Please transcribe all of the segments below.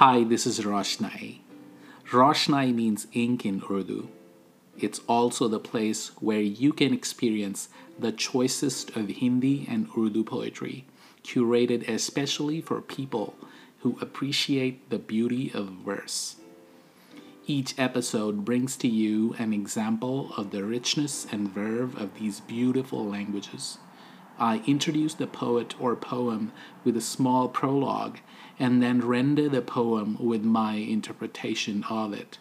Hi, this is Roshnai. Roshnai means ink in Urdu. It's also the place where you can experience the choicest of Hindi and Urdu poetry, curated especially for people who appreciate the beauty of verse. Each episode brings to you an example of the richness and verve of these beautiful languages. I introduce the poet or poem with a small prologue and then render the poem with my interpretation of it.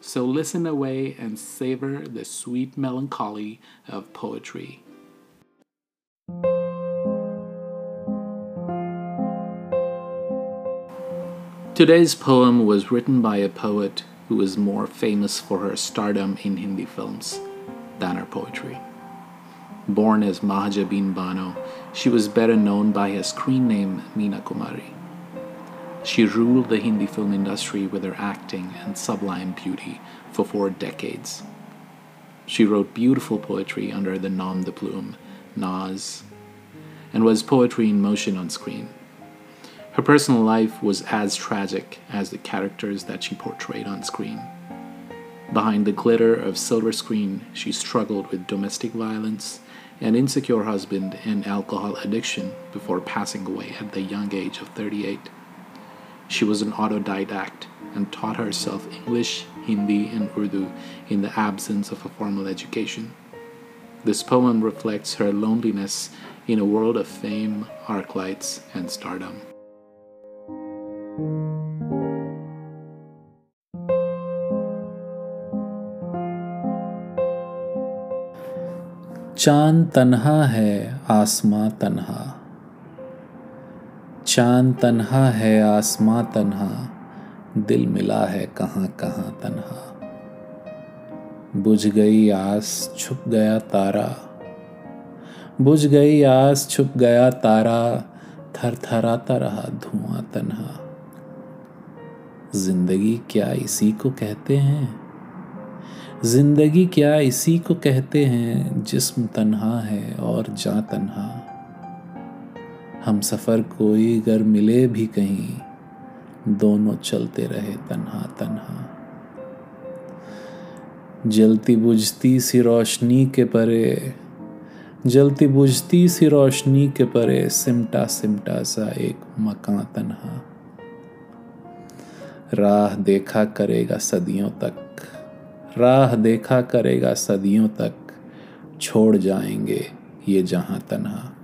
So listen away and savor the sweet melancholy of poetry. Today's poem was written by a poet who is more famous for her stardom in Hindi films than her poetry. Born as Mahajabeen Bano, she was better known by her screen name Meena Kumari. She ruled the Hindi film industry with her acting and sublime beauty for four decades. She wrote beautiful poetry under the nom de plume, Naz, and was poetry in motion on screen. Her personal life was as tragic as the characters that she portrayed on screen. Behind the glitter of silver screen, she struggled with domestic violence, an insecure husband, and alcohol addiction before passing away at the young age of 38. She was an autodidact and taught herself English, Hindi, and Urdu in the absence of a formal education. This poem reflects her loneliness in a world of fame, arc lights, and stardom. चांद तन्हा है आसमां तन्हा चाँद तन्हा है, आसमां तन्हा, दिल मिला है कहाँ कहाँ तन्हा। बुझ गई आस, छुप गया तारा, बुझ गई आस, छुप गया तारा थर थराता रहा धुआँ तन्हा। ज़िंदगी क्या इसी को कहते हैं? ज़िंदगी क्या इसी को कहते हैं? जिस्म तन्हा है और जा तन्हा। हम सफ़र कोई अगर मिले भी कहीं, दोनों चलते रहे तन्हा तन्हा। जलती बुझती सी रोशनी के परे, जलती बुझती सी रोशनी के परे सिमटा सिमटा सा एक मकान तन्हा। राह देखा करेगा सदियों तक, राह देखा करेगा सदियों तक, छोड़ जाएँगे ये जहाँ तन्हा।